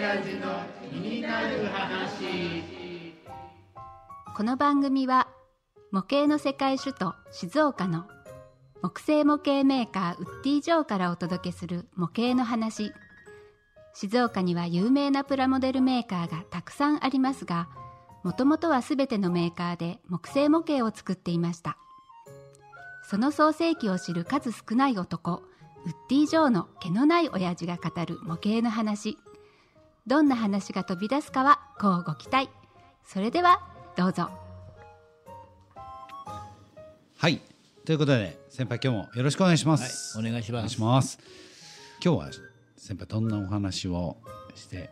親父の気になる話この番組は模型の世界首都静岡の木製模型メーカーウッディ・ジョーからお届けする模型の話。静岡には有名なプラモデルメーカーがたくさんありますがもともとは全てのメーカーで木製模型を作っていました。その創世記を知る数少ない男ウッディ・ジョーの毛のない親父が語る模型の話。どんな話が飛び出すかはこうご期待。それではどうぞ。はい。ということで先輩今日もよろしくお願いします、はいお願いします。お願いします。今日は先輩どんなお話をして？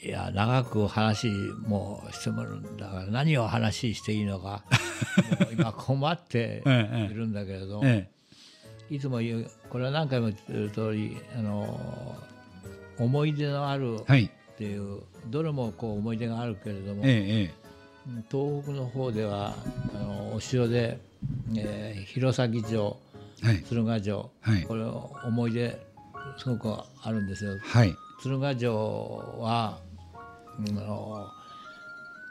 いや長く話もしてもらうんだから何を話していいのか もう今困っているんだけれど、えいつも言うこれは何回も言ってる通りあの思い出のあるっていう、どれもこう思い出があるけれども、ええ東北の方ではあのお城で、えー弘前城ええはい。鶴ヶ城、はい。これ思い出すごくあるんですよ。はい。鶴ヶ城はあの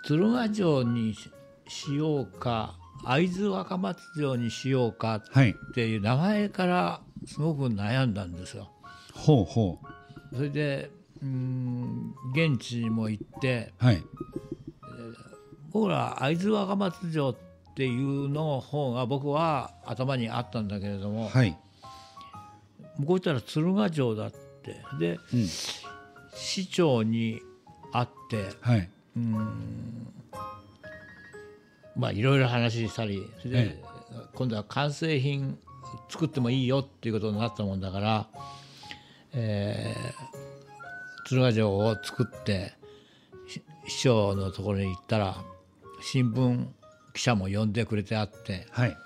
鶴ヶ城にししようか会津若松城にしようかはいっていう名前からすごく悩んだんですよ。ほうほそれでうん現地にも行ってうはい。僕ら会津若松城っていうの方が僕は頭にあったんだけれども、はい。向こう行ったら鶴ヶ城だって。で、うん。市長に会ってはい。まあいろいろ話したりそれで、え今度は完成品作ってもいいよっていうことになったもんだから、えー、鶴ヶ城を作ってし市長のところに行ったら新聞記者も呼んでくれてあってはい。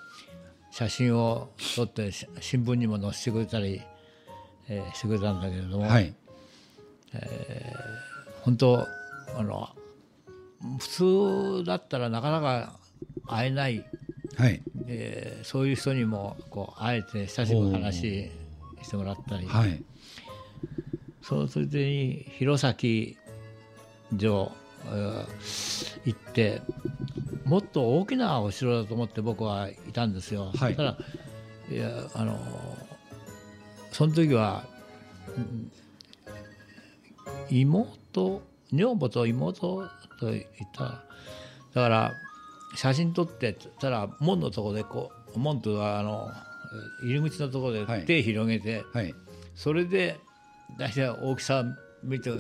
写真を撮ってし新聞にも載せてくれたり、えーしてくれたんだけれども、はい。本当あの普通だったらなかなか会えない、はい。えーそういう人にもこう会えて親しく話してもらったり、はいそのついでに弘前城、えー行ってもっと大きなお城だと思って僕はいたんですよ。はい。ただいやあのその時は、うん妹女房と妹と言った。らだから写真撮ってたら門のところでこう門とはあの入り口のところはい。で手広げて、はい。それで大体大きさ見て、え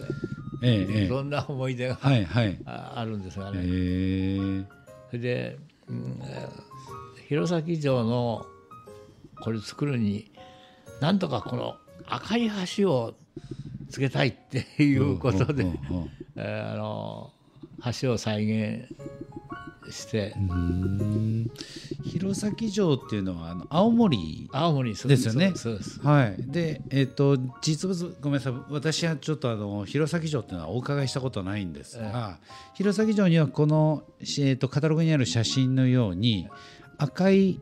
えええ。そんな思い出がはいはい。ああるんですがえね。ーそれで、うんえー弘前城のこれ作るになんとかこの赤い橋をつけたいっていうことで、あの橋を再現して、うん。弘前城っていうのはあの青森青森ですよね？そうですはい、で、えっと実物ごめんなさい。私はちょっとあの弘前城っていうのはお伺いしたことないんですが、弘前城にはこの、しえっとカタログにある写真のように赤い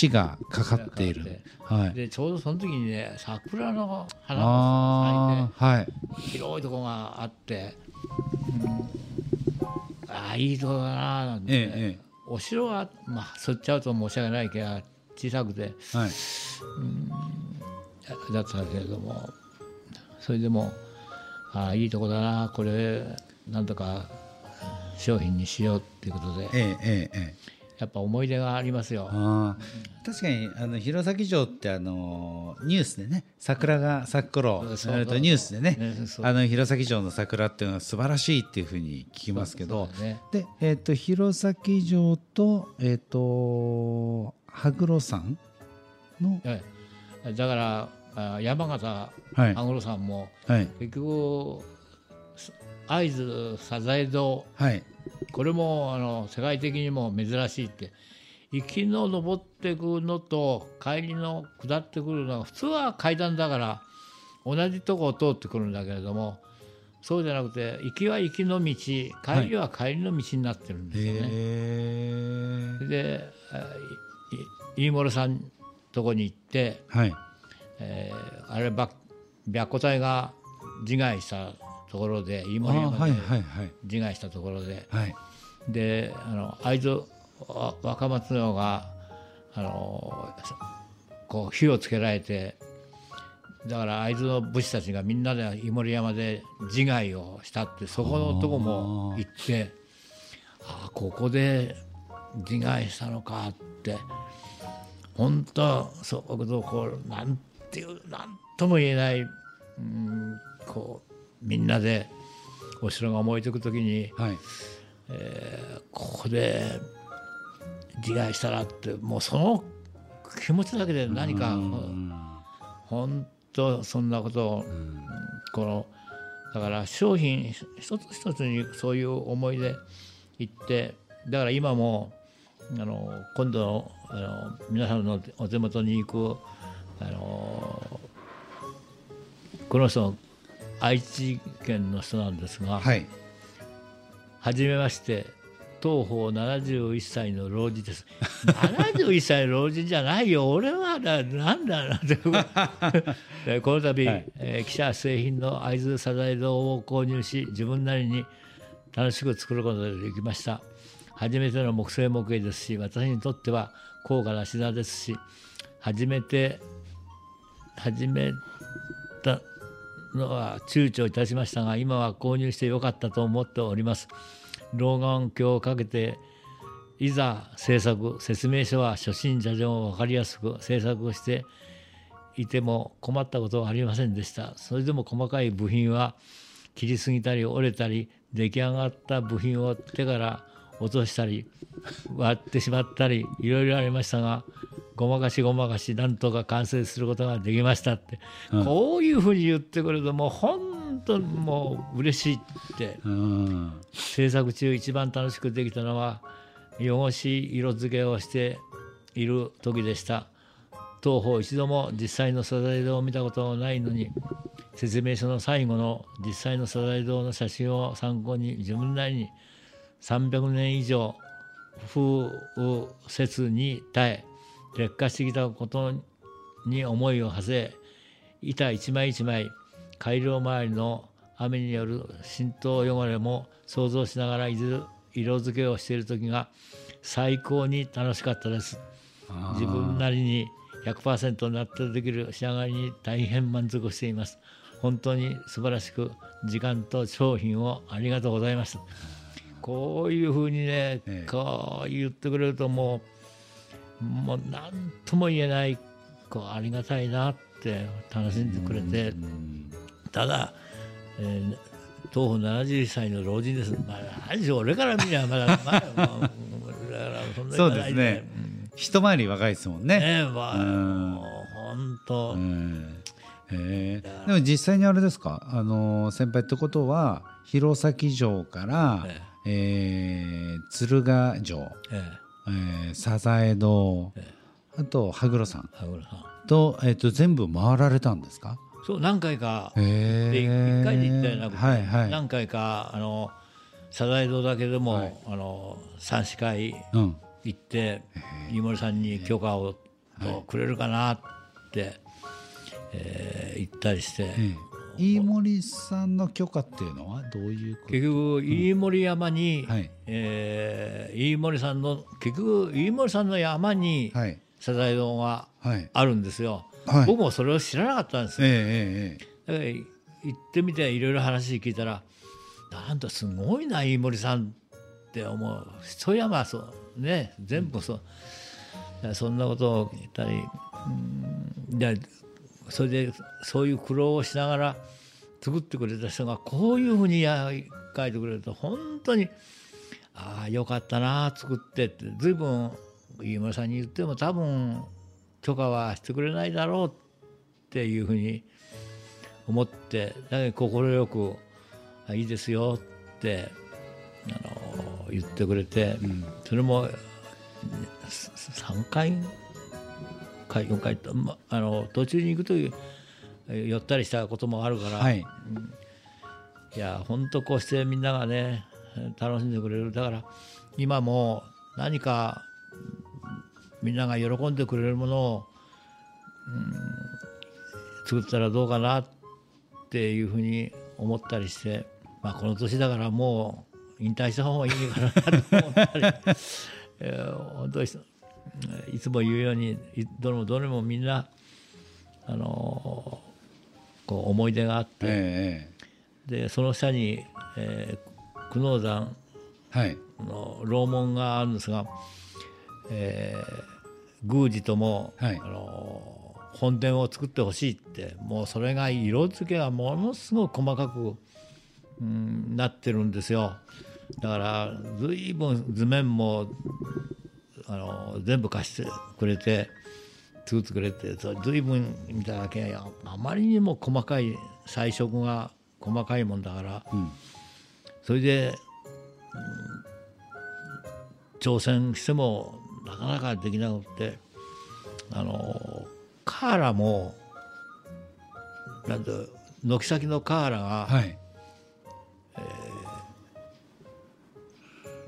橋がかかっている、はい、でちょうどその時にね桜の花が咲いて広いところがあって、うん、ああいいとこだななんて、えええお城はまあそっちゃうと申し訳ないけど小さくて。はい。だったけれども。それでもああいいとこだな。これなんとか商品にしようっていうことで。ええええええやっぱ思い出がありますよ。確かにあの弘前城ってあのニュースでね桜が咲く頃そうそうえーとニュースでねねあの弘前城の桜っていうのは素晴らしいっていうふうに聞きますけど。ね。で、えー、と弘前城と,、えー、と羽黒山の、ええ。だからあ山形はい。羽黒山もはい。結局す会津サザエ堂はいこれもあの世界的にも珍しいって。行きの登っていくのと帰りの下ってくるのは普通は階段だから同じとこを通ってくるんだけれどもそうじゃなくて行きは行きの道帰りは帰りの道になってるんですよね。へそれであいい飯森さんとこに行って、はい。えーあれば白虎隊が自害したところで飯あ盛山ではいはいはい。自害したところで、はい。であの会津わ若松のがあのこう火をつけられてだから会津の武士たちがみんなで飯盛山で自害をしたってそこのとこも行ってああここで自害したのかって本当そうこうなんていうなんとも言えない、うん、こうみんなでお城が燃えていく時にはい。ここで自害したらってもうその気持ちだけで何か本当そんなことをこのだから商品一つ一つにそういう思いで行ってだから今もあの今度のあの皆さんのお手元に行くあのこの人愛知県の人なんですが、はい。はじめまして東方71歳の老人です。71歳の老人じゃないよ。俺はだなんだなんてでこの度、はい。えー記者製品の会津サザエ堂を購入し自分なりに楽しく作ることができました。初めての木製模型ですし私にとっては高価な品ですし初めて始めたのは躊躇いたしましたが今は購入してよかったと思っております。老眼鏡をかけていざ制作説明書は初心者でも分かりやすく制作をしていても困ったことはありませんでした。それでも細かい部品は切りすぎたり折れたり出来上がった部品を手から落としたり割ってしまったりいろいろありましたがごまかしごまかしなんとか完成することができましたって、こういうふうに言ってくれるともう本当にもう嬉しいって。うん。制作中一番楽しくできたのは汚し色付けをしている時でした。当方一度も実際のサザエ堂を見たことがないのに説明書の最後の実際のサザエ堂の写真を参考に自分なりに300年以上風雨雪に耐え劣化してきたことに思いを馳せ板一枚一枚改良周りの雨による浸透汚れも想像しながら色色付けをしている時が最高に楽しかったです。自分なりに100%納得できる仕上がりに大変満足しています。本当に素晴らしく時間と商品をありがとうございました。こういうふうにね、ええ。こう言ってくれるともうもう何とも言えないこうありがたいなって楽しんでくれて。ただ、えー東方70歳の老人です、まあ、何しろ俺から見ればまだ、まだ、まあ、だからそんなそうですね。一回り若いですもんね。ねえまあうんもう本当、うん。へえでも実際にあれですか？あの先輩ってことは弘前城から、え。えー鶴ヶ城、ええ。ー、サザエ堂、えあと羽黒山羽黒さんと,、えー、と全部回られたんですか？そう何回かへえで1回で行ったよなくて、はいはい、何回かあのサザエ堂だけでも、はい。あの3、4回うん、行って飯森さんに許可を、とくれるかなって、えー言ったりして、ええ飯森さんの許可っていうのはどういうこと？結局飯森山に、はい。えー飯森さんの結局飯森さんの山にはい。サザエ堂がはい。あるんですよ、はい。僕もそれを知らなかったんですえよええええ。だから行ってみていろいろ話聞いたらなんとすごいな飯森さんって思う。一山そうね全部そう、そんなことを言ったりうんでそれでそういう苦労をしながら作ってくれた人がこういうふうにや書いてくれると本当にああよかったな作ってって随分飯森さんに言っても多分許可はしてくれないだろうっていうふうに思ってだけど快くあ「いいですよ」ってあの言ってくれて、それも3回か4回と、ま、あの途中に行くという寄ったりしたこともあるから、はい。いや本当こうしてみんながね楽しんでくれる。だから今も何かみんなが喜んでくれるものを、うん作ったらどうかなっていうふうに思ったりして、まあ、この年だからもう引退した方がいいかなと思ったり、えー本当にいつも言うようにいどれもどれもみんな、あのーこう思い出があって、えでその下に、えー久能山の楼門があるんですが、えー宮司とも、はい。あのー本殿を作ってほしいってもうそれが色付けがものすごく細かく、うん、なってるんですよ。だから随分図面も、あのー全部貸してくれて作ってくれて随分見ただけいや。あまりにも細かい彩色が細かいもんだから、うん。それで挑戦してもなかなかできなくてあのカーラもなんて軒先のカーラが、はい。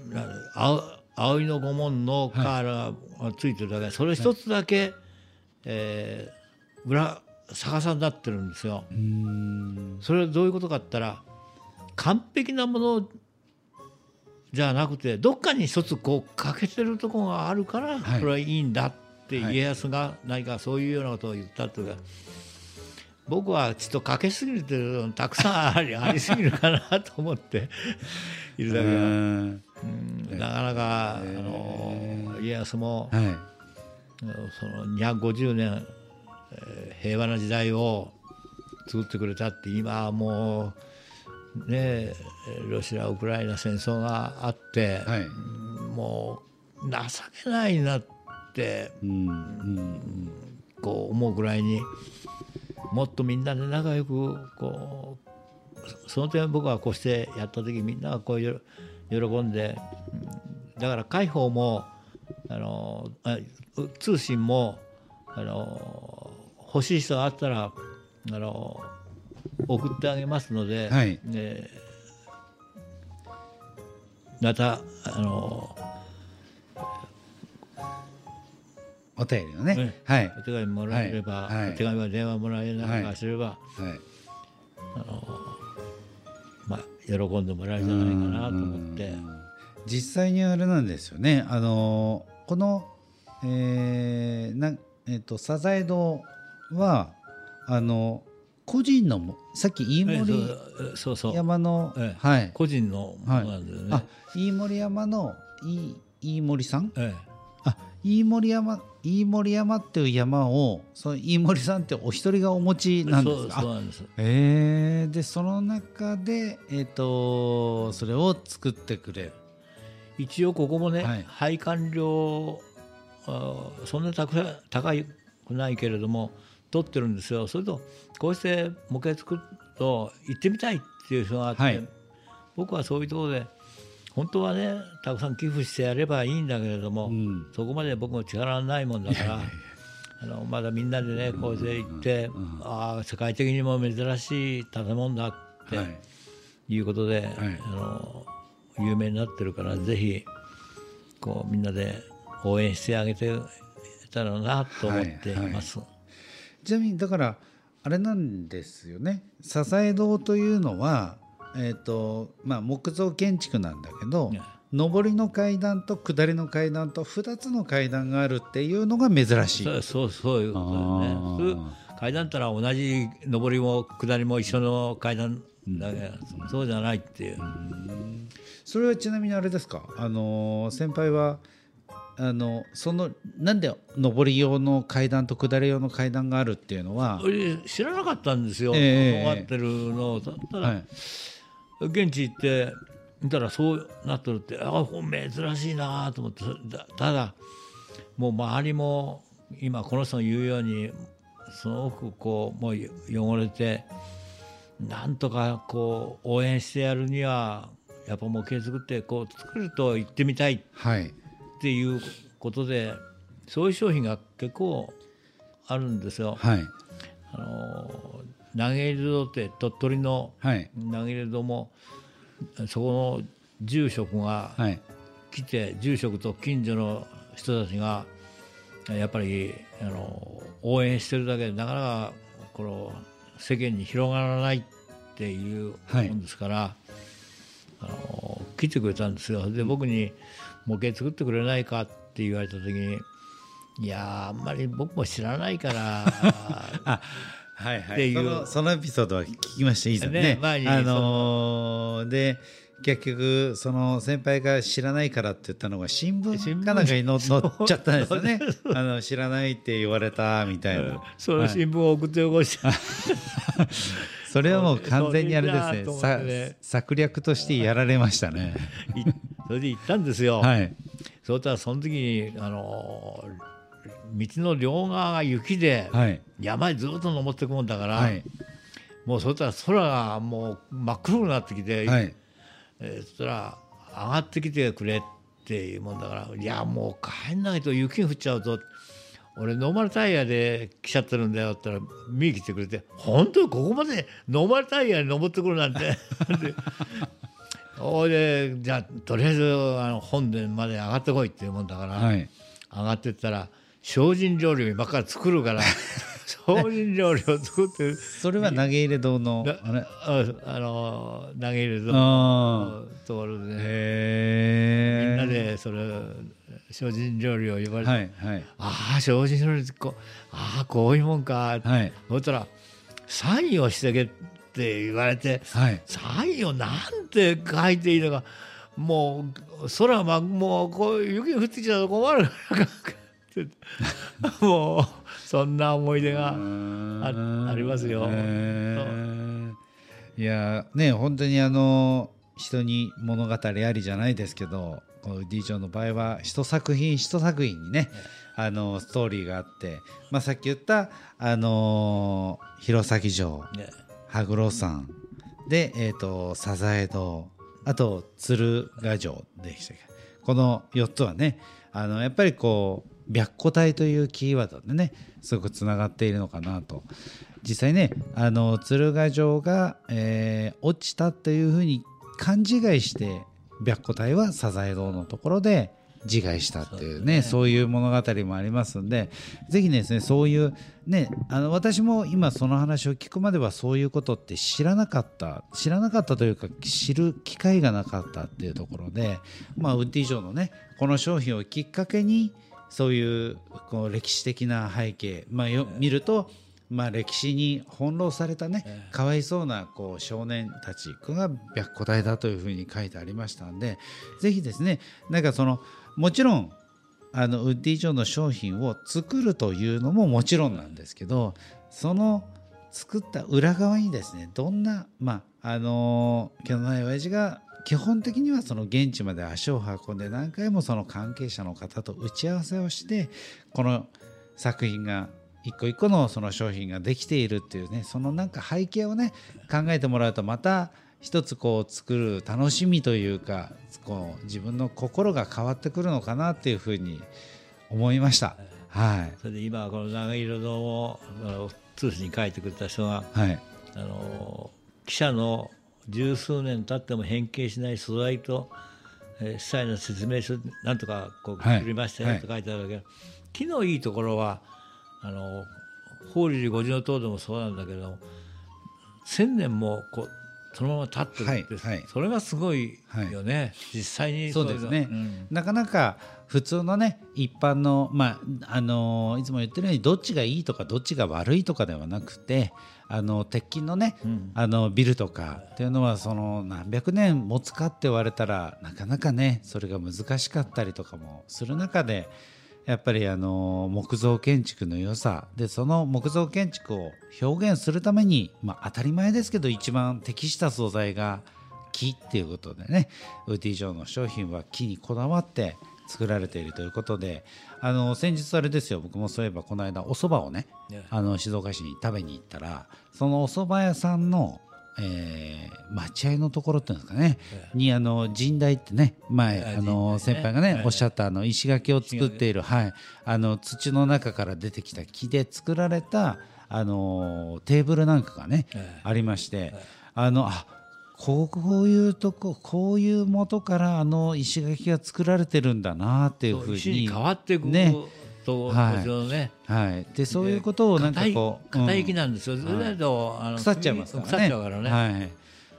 なんで青葵の御門のカーラがついてるだけ、それ一つだけ、えー裏逆さになってるんですよ。それはどういうことかって言ったら完璧なものじゃなくてどっかに一つこう欠けてるところがあるからはい。これはいいんだってはい家康が何かそういうようなことを言ったというか僕はちょっと欠けすぎてるたくさんありありすぎるかなと思って いるだけだ。うん。うんなかなかあの家康もはい。その250年、えー平和な時代を作ってくれたって今はもうねロシア・ウクライナ戦争があって、はい。もう情けないなってうんうん。こう思うぐらいにもっとみんなで仲良くこうその点僕はこうしてやった時みんながこうよ喜んでうんだから海保もあのあ通信もあの欲しい人があったらあの送ってあげますので、はい。えーまたあのお便りをね。ね。はい。お手紙もらえれば、はい。はい。お手紙は電話もらえなかすれば、はい。まあ、喜んでもらえるんじゃないかなと思って。うん実際にあれなんですよね。あのこの、えーなえっとサザエ堂はあの個人のもさっき飯え森そうそうそう。山の、ええ。はい。個人のものなんだよね、あ飯森山の飯飯森さん？えあ飯森山飯森山っていう山をその飯森さんってお一人がお持ちえなんですか？あそうなんです。え。ー、でその中でえっ、とそれを作ってくれる。一応ここもね、はい。配管料あそんな高い高くないけれども取ってるんですよ。それとこうして模型作ると行ってみたいっていう人があって、はい。僕はそういうところで本当はねたくさん寄付してやればいいんだけれども、うん。そこまで僕も力がないもんだから。あのまだみんなでねこうして行って、ああ世界的にも珍しい建物だってはい。いうことで、はい。あの有名になってるからぜひこうみんなで応援してあげてたらなと思っています。ちなみにだからあれなんですよね。笹江堂というのは、えーとまあ、木造建築なんだけど、ね上りの階段と下りの階段と2つの階段があるっていうのが珍しい。そうそうそういうことだよね。階段ったら同じ上りも下りも一緒の階段だけど、そうじゃないっていう、それはちなみにあれですか？あの先輩はあのそのなんで上り用の階段と下り用の階段があるっていうのは、俺知らなかったんですよ、ええ。終わってるのを。たただ、はい現地行って見たらそうなってるってあ珍しいなと思ってだただもう周りも今この人の言うようにすごくこうもう汚れてなんとかこう応援してやるにはやっぱ模型作ってこう作ると行ってみたいはいっていうことでそういう商品が結構あるんですよ。はいあの投げ入れ堂って鳥取のはい。投げ入れ堂もそこの住職がはい。来て住職と近所の人たちがやっぱりあの応援してるだけでなかなかこの世間に広がらないっっていうもんですから、あの来てくれたんですよ。で僕に模型作ってくれないかって言われた時にいやーあんまり僕も知らないからあ はいはい。そのそのエピソードは聞きました以前ね。ね前にあのーで結局その先輩が知らないからって言ったのが新聞かなんかに載載っちゃったんですよね。あの知らないって言われたみたいな。その新聞を送ってよこして、それはもう完全にあれですね。ねさ策略としてやられましたね。い。それで行ったんですよ。はい。そしたらその時にあの道の両側が雪で、はい。山にずっと登っていくもんだから、はい。もうそしたら空がもう真っ黒くなってきて、はい。えーそしたら上がってきてくれっていうもんだからいやもう帰んないと雪が降っちゃうと俺ノーマルタイヤで来ちゃってるんだよって言ったら見に来てくれて本当にここまでノーマルタイヤに登ってくるなんて。でおいでじゃあとりあえずあの本殿まで上がってこいっていうもんだから、はい。上がってったら精進料理ばっかり作るから 精進料理を作ってる。それは投げ入れ堂のなあれ？ああの投げ入れあのところでみんなでそれ精進料理を言われて、はいはいああ精進料理こうああこういうもんか、はい。そしたらサインをしてけって言われてはい。サインをなんて書いていいのかもう空まもうこう雪が降ってきちゃうと困るからって。もうそんな思い出があありますよ。いやね本当にあの人に物語ありじゃないですけどこの D 長の場合は一作品一作品にねあのストーリーがあって、まあ、さっき言ったあの弘前城ね。羽黒山で、えー、とサザエ堂あと鶴ヶ城でしたこの4つはねあのやっぱりこう白虎隊というキーワードでねすごくつながっているのかなと。実際ねあの鶴ヶ城が、えー落ちたというふうに勘違いして白虎隊はサザエ堂のところで自害したっていうね。そういう物語もありますんでぜひですねそういうねあの私も今その話を聞くまではそういうことって知らなかった知らなかったというか知る機会がなかったっていうところでまあウッディ城のねこの商品をきっかけにそういうこう歴史的な背景、まあ、よ見ると、まあ、歴史に翻弄されたねかわいそうなこう少年たちが白虎隊だというふうに書いてありましたんでぜひですねなんかそのもちろんあのウッディ城の商品を作るというのももちろんなんですけどその作った裏側にですねどんなまああの毛のない親父が基本的にはその現地まで足を運んで何回もその関係者の方と打ち合わせをしてこの作品が一個一個のその商品ができているっていうねそのなんか背景をね考えてもらうとまた一つこう作る楽しみというかこう自分の心が変わってくるのかなっていうふうに思いました。はい。それで今この長色堂を通信に書いてくれた人がはい。あの記者の十数年経っても変形しない素材と、えー、司祭の説明書なんとかこうはい。作りましたよと書いてあるわけ、木のいいところはあの法隆寺五重塔でもそうなんだけど千年もこうそのまま立ってるって、はいはい。それがすごいよね、実際にそうですね、ん。なかなか普通のね一般のまああのいつも言ってるようにどっちがいいとかどっちが悪いとかではなくてあの鉄筋のね、うん。あのビルとかっていうのはその何百年持つかって言われたらなかなかねそれが難しかったりとかもする中でやっぱりあの木造建築の良さでその木造建築を表現するために、まあ、当たり前ですけど一番適した素材が木っていうことでねウッディ城の商品は木にこだわって作られているということであの先日あれですよ僕もそういえばこの間お蕎麦をねねあの静岡市に食べに行ったらそのお蕎麦屋さんの、えー待合のところっていうんですかね、にあの神代ってね前、はいあの先輩がね、はいおっしゃったあの石垣を作っている、はい、あの土の中から出てきた木で作られたあのテーブルなんかがね、ええ。ありまして、あのあこういうとここういう元からあの石垣が作られてるんだなっていうふうに石に変わっていくねとはいね。はい、でそういうことをなんかこう硬いうん。なんですよ、それだとあの腐っちゃいますからね。腐っちゃうからね、はい。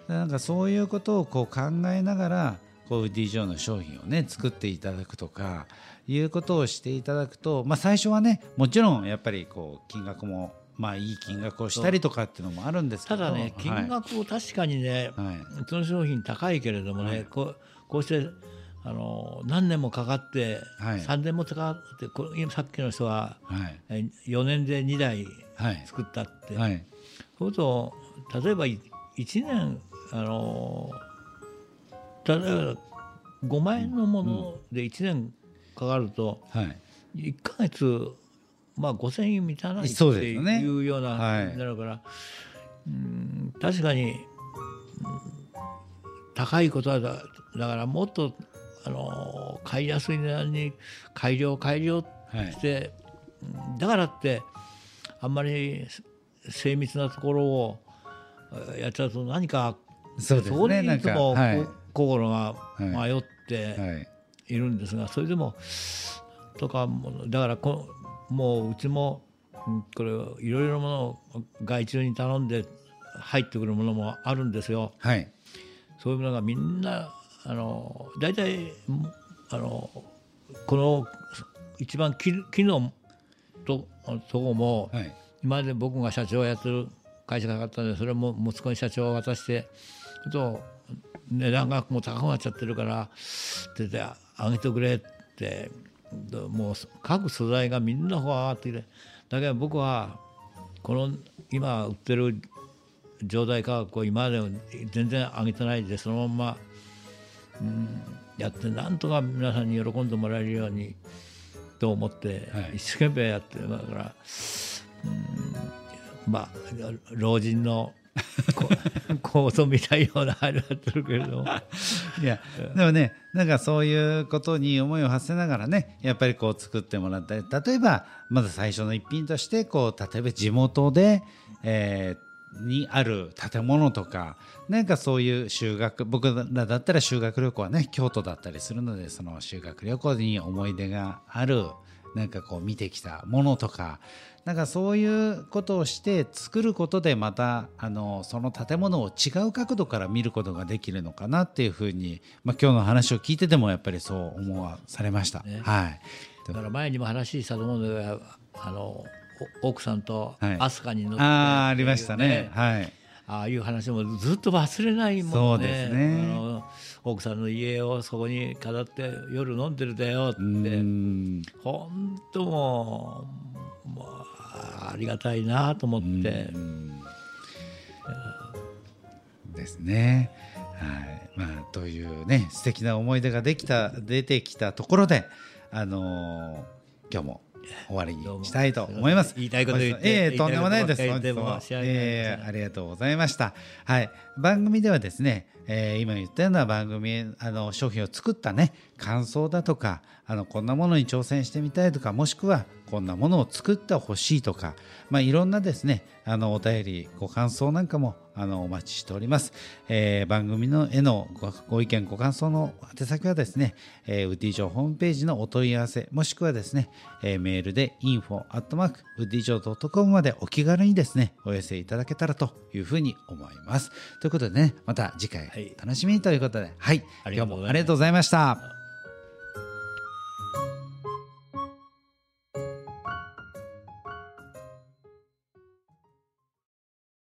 なんかそういうことをこう考えながらこうウッディ・ジョーの商品をね作っていただくとかいうことをしていただくと、まあ最初はねもちろんやっぱりこう金額もまあいい金額をしたりとかっていうのもあるんですけど、ただね金はい。額を確かにね、はい。その商品高いけれどもね、はい。こうこうしてあの何年もかかって、はい。3年もかかってこ今さっきの人ははい。え4年で2台はい。作ったって、はい。そうすると例えば1年あの例えば5万円のもので1年かかると、はい。1か月、まあ、5000円満たないっていうようなはい。になるから、うん確かに、うん高いことはだだからもっとあの買いやすい値段に改良改良して、うんだからってあんまり精密なところをえやっちゃうと何かそうですこにねなんかいつも、はい。こ心が迷って。はい。いるんですがそれでもとかもだからこもううちもうんこれいろいろなものを外注に頼んで入ってくるものもあるんですよ。はいそういうものがみんなあの大体あのこの一番木木のととこも、はい今まで僕が社長をやってる会社があったのでそれも息子に社長を渡してちょっと値段がもう高くなっちゃってるからって言って上げてくれってどもう各素材がみんなこう上がってきてだけど僕はこの今売ってる状態価格を今まで全然上げてないでそのまんま、うん、やってなんとか皆さんに喜んでもらえるようにと思って一生懸命やってる。だから、うん、まあ老人のこ 構想みたいようなあれやってるけれども。いやでもねなんかそういうことに思いを馳せながらねやっぱりこう作ってもらったり。例えばまず最初の一品としてこう例えば地元で、えーにある建物とかなんかそういう修学僕らだったら修学旅行はね京都だったりするのでその修学旅行に思い出があるなんかこう見てきたものとかなんかそういうことをして作ることでまたあのその建物を違う角度から見ることができるのかなっていうふうに、まあ、今日の話を聞いててもやっぱりそう思わされました。ね。はい。だから前にも話したと思うんだけどあのお奥さんとはい。飛鳥に乗って、ああありましたね。はい。ああいう話もずっと忘れないもんね。そうですね。あの奥さんの家をそこに飾って夜飲んでるだよって。本当もうもうありがたいなと思ってですね。はいまあ、というね素敵な思い出ができた出てきたところで、あのー今日も終わりにしたいと思います。言いたいこと言ってええとんでもないです。本日もええありがとうございました。はい、番組ではですね、えー今言ったような番組あの商品を作ったね感想だとかあのこんなものに挑戦してみたいとかもしくはこんなものを作ってほしいとか、まあ、いろんなですねあのお便りご感想なんかもあのお待ちしております、えー番組のへのご意見ご感想の宛先はですね、えー、ウッディジョーホームページのお問い合わせもしくはですね、えーメールで info アットマークウッディ城 .com までお気軽にですねお寄せいただけたらというふうに思います。ということでねまた次回楽しみにということで。はい、今日もありがとうございました